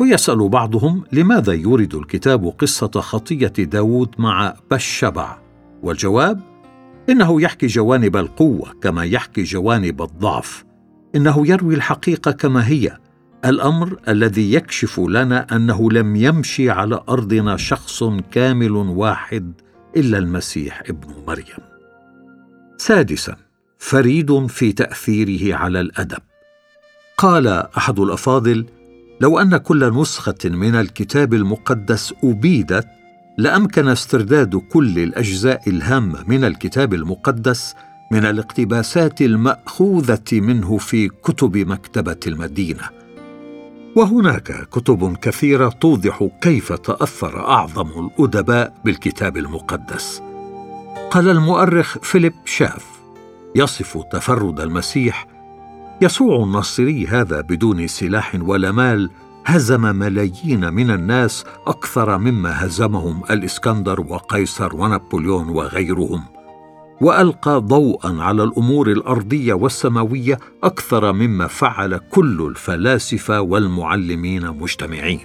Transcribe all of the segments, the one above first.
ويسأل بعضهم لماذا يورد الكتاب قصة خطية داود مع بشبع. والجواب إنه يحكي جوانب القوة كما يحكي جوانب الضعف. إنه يروي الحقيقة كما هي الأمر الذي يكشف لنا أنه لم يمشي على أرضنا شخص كامل واحد إلا المسيح ابن مريم. سادسا فريد في تأثيره على الأدب. قال أحد الأفاضل لو أن كل نسخة من الكتاب المقدس أبيدت لأمكن استرداد كل الأجزاء الهامه من الكتاب المقدس من الاقتباسات المأخوذة منه في كتب مكتبة المدينة. وهناك كتب كثيرة توضح كيف تأثر أعظم الأدباء بالكتاب المقدس. قال المؤرخ فيليب شاف يصف تفرد المسيح يسوع الناصري هذا بدون سلاح ولا مال هزم ملايين من الناس أكثر مما هزمهم الإسكندر وقيصر ونابليون وغيرهم. وألقى ضوءا على الأمور الأرضية والسماوية أكثر مما فعل كل الفلاسفة والمعلمين مجتمعين.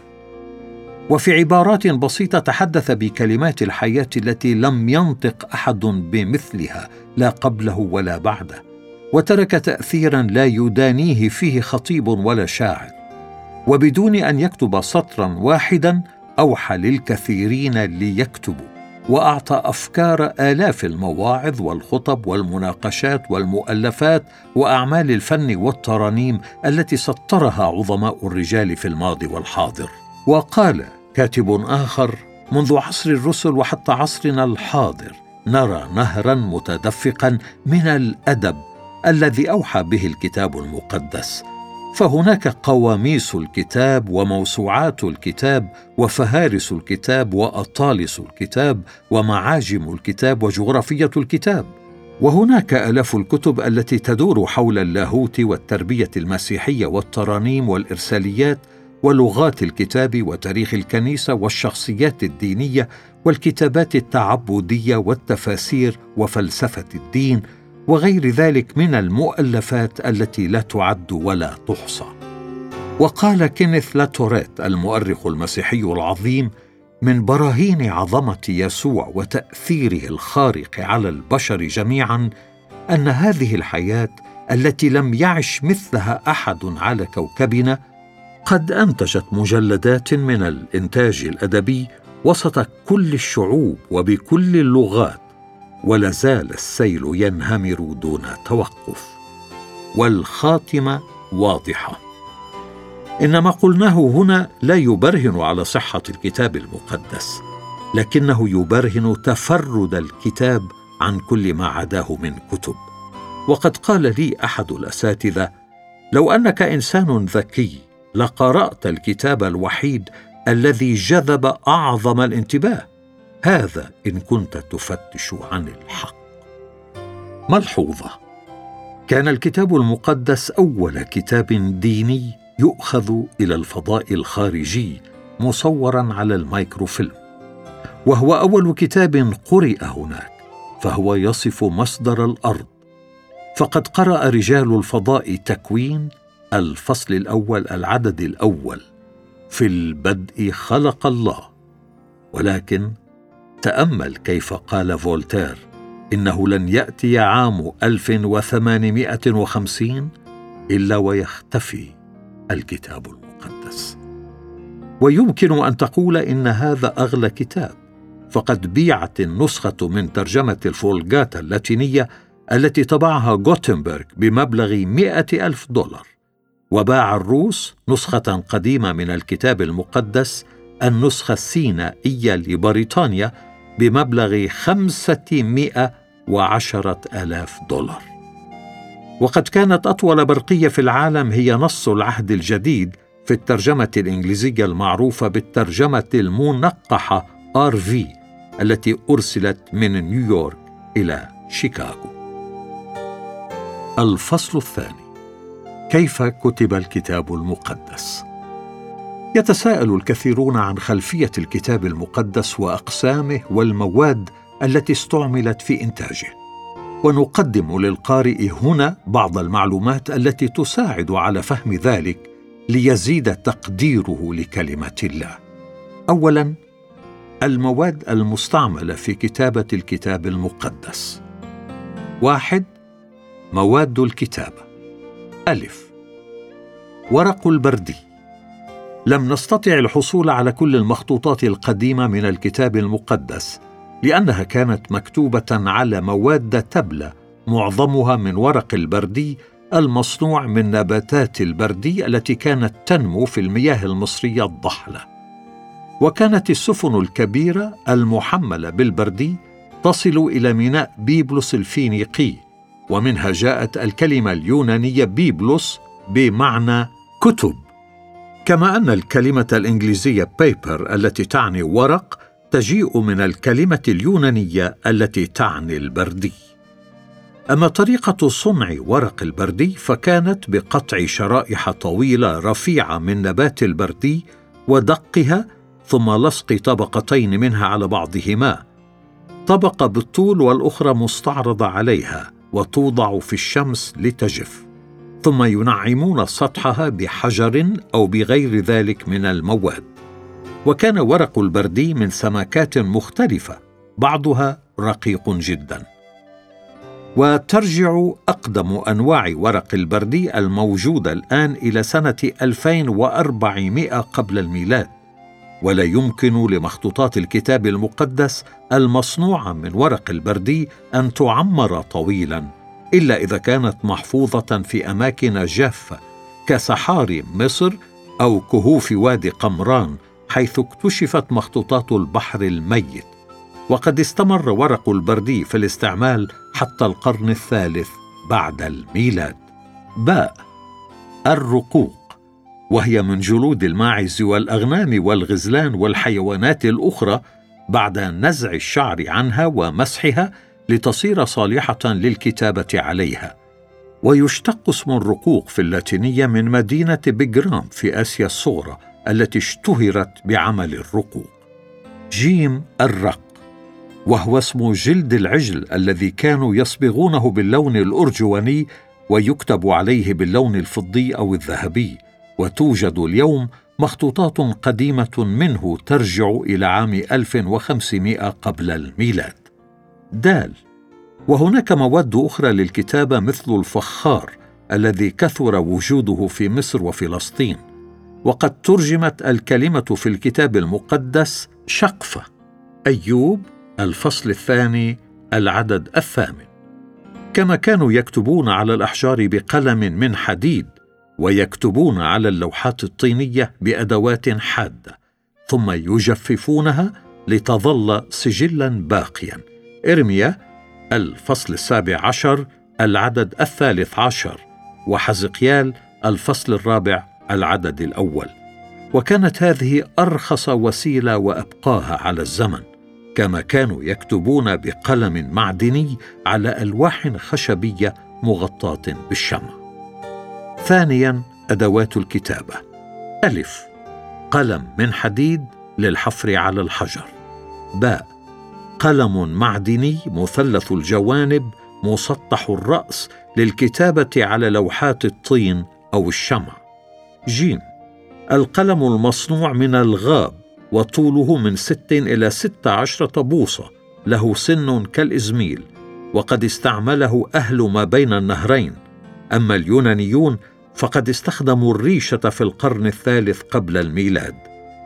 وفي عبارات بسيطة تحدث بكلمات الحياة التي لم ينطق أحد بمثلها لا قبله ولا بعده. وترك تاثيرا لا يدانيه فيه خطيب ولا شاعر وبدون أن يكتب سطرا واحدا أوحى للكثيرين ليكتبوا وأعطى أفكار آلاف المواعظ والخطب والمناقشات والمؤلفات وأعمال الفن والترانيم التي سطرها عظماء الرجال في الماضي والحاضر. وقال كاتب آخر منذ عصر الرسل وحتى عصرنا الحاضر نرى نهرا متدفقا من الأدب الذي أوحى به الكتاب المقدس فهناك قواميس الكتاب وموسوعات الكتاب وفهارس الكتاب وأطالس الكتاب ومعاجم الكتاب وجغرافية الكتاب. وهناك آلاف الكتب التي تدور حول اللاهوت والتربية المسيحية والترانيم والإرساليات ولغات الكتاب وتاريخ الكنيسة والشخصيات الدينية والكتابات التعبدية والتفاسير وفلسفة الدين وغير ذلك من المؤلفات التي لا تعد ولا تحصى. وقال كينيث لاتوريت المؤرخ المسيحي العظيم من براهين عظمة يسوع وتأثيره الخارق على البشر جميعا أن هذه الحياة التي لم يعش مثلها أحد على كوكبنا قد أنتجت مجلدات من الإنتاج الأدبي وسط كل الشعوب وبكل اللغات ولا زال السيل ينهمر دون توقف والخاتمه واضحه ان ما قلناه هنا لا يبرهن على صحة الكتاب المقدس لكنه يبرهن تفرد الكتاب عن كل ما عداه من كتب. وقد قال لي أحد الأساتذة لو أنك إنسان ذكي لقرأت الكتاب الوحيد الذي جذب أعظم الانتباه. هذا إن كنت تفتش عن الحق. ملحوظه كان الكتاب المقدس أول كتاب ديني يؤخذ إلى الفضاء الخارجي مصورا على الميكروفيلم وهو أول كتاب قرئ هناك فهو يصف مصدر الأرض. فقد قرأ رجال الفضاء تكوين الفصل الأول العدد الأول. في البدء خلق الله ولكن تأمل كيف قال فولتير إنه لن يأتي عام 1850 إلا ويختفي الكتاب المقدس. ويمكن أن تقول إن هذا أغلى كتاب فقد بيعت النسخة من ترجمة الفولجاتا اللاتينية التي طبعها غوتنبرغ بمبلغ مئة ألف دولار وباع الروس نسخة قديمة من الكتاب المقدس النسخة السينائية لبريطانيا بمبلغ خمسة وعشرة آلاف دولار وقد كانت أطول برقية في العالم هي نص العهد الجديد في الترجمة الإنجليزية المعروفة بالترجمة المنقحة RV التي أرسلت من نيويورك إلى شيكاغو. الفصل الثاني كيف كتب الكتاب المقدس؟ يتساءل الكثيرون عن خلفية الكتاب المقدس وأقسامه والمواد التي استعملت في إنتاجه. ونقدم للقارئ هنا بعض المعلومات التي تساعد على فهم ذلك ليزيد تقديره لكلمة الله. اولا المواد المستعملة في كتابة الكتاب المقدس. واحد مواد الكتابة. ألف ورق البردي. لم نستطع الحصول على كل المخطوطات القديمة من الكتاب المقدس لأنها كانت مكتوبة على مواد تبله معظمها من ورق البردي المصنوع من نباتات البردي التي كانت تنمو في المياه المصرية الضحلة. وكانت السفن الكبيرة المحملة بالبردي تصل إلى ميناء بيبلس الفينيقي ومنها جاءت الكلمة اليونانية بيبلس بمعنى كتب. كما أن الكلمة الإنجليزية paper التي تعني ورق تجيء من الكلمة اليونانية التي تعني البردي. أما طريقة صنع ورق البردي فكانت بقطع شرائح طويلة رفيعة من نبات البردي ودقها ثم لصق طبقتين منها على بعضهما. طبقه بالطول والأخرى مستعرضه عليها وتوضع في الشمس لتجف. ثم ينعمون سطحها بحجر أو بغير ذلك من المواد. وكان ورق البردي من سمكات مختلفة بعضها رقيق جدا. وترجع أقدم أنواع ورق البردي الموجوده الآن إلى سنة 2400 قبل الميلاد. ولا يمكن لمخطوطات الكتاب المقدس المصنوعة من ورق البردي أن تعمر طويلا. إلا إذا كانت محفوظة في أماكن جافه كصحاري مصر أو كهوف وادي قمران حيث اكتشفت مخطوطات البحر الميت. وقد استمر ورق البردي في الاستعمال حتى القرن الثالث بعد الميلاد. باء الرقوق وهي من جلود الماعز والأغنام والغزلان والحيوانات الأخرى بعد نزع الشعر عنها ومسحها لتصير صالحة للكتابة عليها. ويشتق اسم الرقوق في اللاتينية من مدينة بجرام في آسيا الصغرى التي اشتهرت بعمل الرقوق. جيم الرق وهو اسم جلد العجل الذي كانوا يصبغونه باللون الأرجواني ويكتب عليه باللون الفضي أو الذهبي. وتوجد اليوم مخطوطات قديمة منه ترجع إلى عام 1500 قبل الميلاد. دال. وهناك مواد أخرى للكتابة مثل الفخار الذي كثر وجوده في مصر وفلسطين. وقد ترجمت الكلمة في الكتاب المقدس شقفة. أيوب الفصل الثاني العدد الثامن. كما كانوا يكتبون على الأحجار بقلم من حديد ويكتبون على اللوحات الطينية بأدوات حادة ثم يجففونها لتظل سجلا باقيا. ارميا الفصل السابع عشر العدد الثالث عشر وحزقيال الفصل الرابع العدد الأول. وكانت هذه أرخص وسيلة وأبقاها على الزمن كما كانوا يكتبون بقلم معدني على ألواح خشبية مغطاة بالشمع. ثانيا أدوات الكتابة. ألف قلم من حديد للحفر على الحجر. باء قلم معدني مثلث الجوانب مسطح الرأس للكتابة على لوحات الطين أو الشمع. جيم القلم المصنوع من الغاب وطوله من ست إلى ست عشرة بوصة له سن كالإزميل وقد استعمله أهل ما بين النهرين. أما اليونانيون فقد استخدموا الريشة في القرن الثالث قبل الميلاد.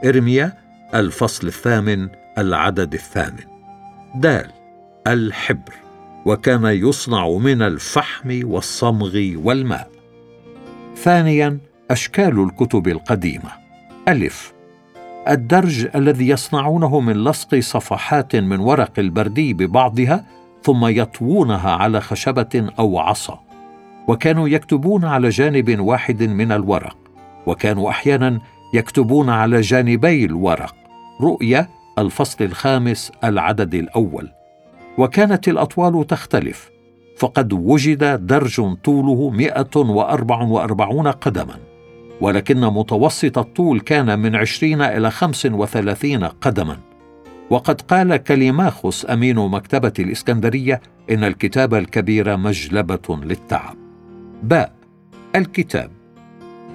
إرميا الفصل الثامن العدد الثامن. دال الحبر وكان يصنع من الفحم والصمغ والماء. ثانيا أشكال الكتب القديمة. ألف الدرج الذي يصنعونه من لصق صفحات من ورق البردي ببعضها ثم يطوونها على خشبة أو عصا. وكانوا يكتبون على جانب واحد من الورق. وكانوا أحيانا يكتبون على جانبي الورق. رؤية الفصل الخامس العدد الأول. وكانت الأطوال تختلف فقد وجد درج طوله 144 قدما ولكن متوسط الطول كان من عشرين إلى خمس وثلاثين قدما. وقد قال كليماخوس أمين مكتبة الإسكندرية إن الكتاب الكبير مجلبة للتعب. باء الكتاب.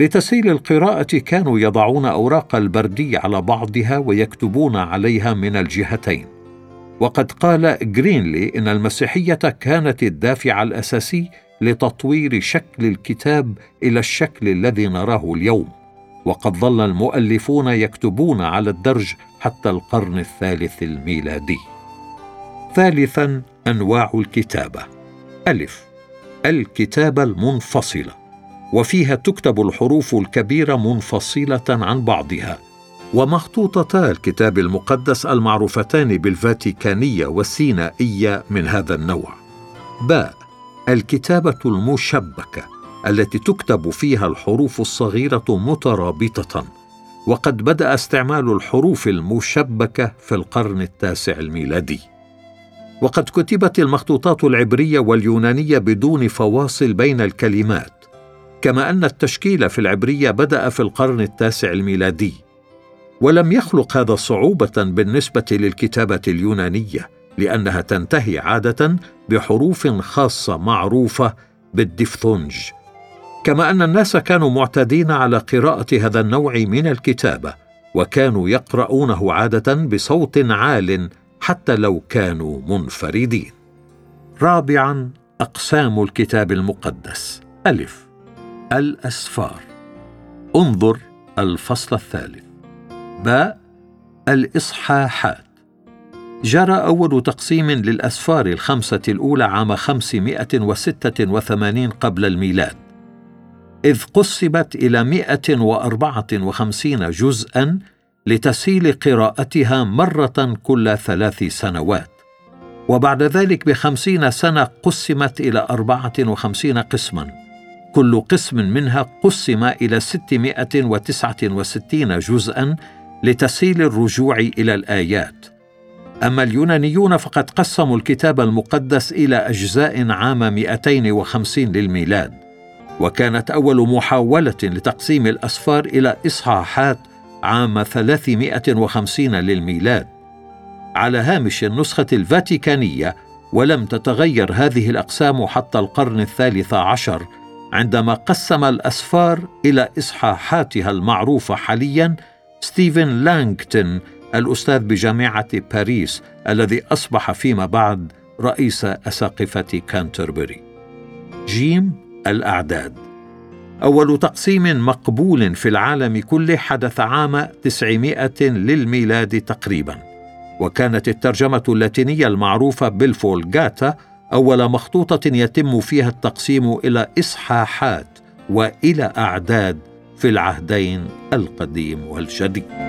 لتسهيل القراءة كانوا يضعون أوراق البردي على بعضها ويكتبون عليها من الجهتين. وقد قال جرينلي إن المسيحية كانت الدافع الأساسي لتطوير شكل الكتاب إلى الشكل الذي نراه اليوم. وقد ظل المؤلفون يكتبون على الدرج حتى القرن الثالث الميلادي. ثالثا أنواع الكتابة. ألف الكتابه المنفصله وفيها تكتب الحروف الكبيرة منفصلة عن بعضها ومخطوطتا الكتاب المقدس المعروفتان بالفاتيكانية والسينائية من هذا النوع. باء الكتابة المشبكة التي تكتب فيها الحروف الصغيرة مترابطة وقد بدأ استعمال الحروف المشبكة في القرن التاسع الميلادي. وقد كتبت المخطوطات العبرية واليونانية بدون فواصل بين الكلمات كما أن التشكيل في العبرية بدأ في القرن التاسع الميلادي ولم يخلق هذا صعوبة بالنسبة للكتابة اليونانية لأنها تنتهي عادة بحروف خاصة معروفة بالدفثونج كما أن الناس كانوا معتادين على قراءة هذا النوع من الكتابة وكانوا يقرؤونه عادة بصوت عال حتى لو كانوا منفردين. رابعا أقسام الكتاب المقدس. ألف. الأسفار. انظر الفصل الثالث. باء الإصحاحات. جرى أول تقسيم للأسفار الخمسة الأولى عام 586 قبل الميلاد إذ قسمت إلى 154 جزءا لتسهيل قراءتها مرة كل ثلاث سنوات. وبعد ذلك بخمسين سنة قسمت إلى أربعة وخمسين قسما. كل قسم منها قسم إلى ستمائة وتسعة وستين جزءا لتسهيل الرجوع إلى الآيات. أما اليونانيون فقد قسموا الكتاب المقدس إلى أجزاء عام 250 للميلاد وكانت أول محاولة لتقسيم الأسفار إلى إصحاحات عام 350 للميلاد. على هامش النسخة الفاتيكانية ولم تتغير هذه الأقسام حتى القرن الثالث عشر عندما قسم الأسفار إلى إصحاحاتها المعروفة حاليا ستيفن لانغتون الأستاذ بجامعة باريس الذي أصبح فيما بعد رئيس أساقفة كانتربري. جيم الأعداد. أول تقسيم مقبول في العالم كله حدث عام 900 للميلاد تقريبا وكانت الترجمة اللاتينية المعروفة بالفولغاتا أول مخطوطة يتم فيها التقسيم إلى إصحاحات وإلى أعداد في العهدين القديم والجديد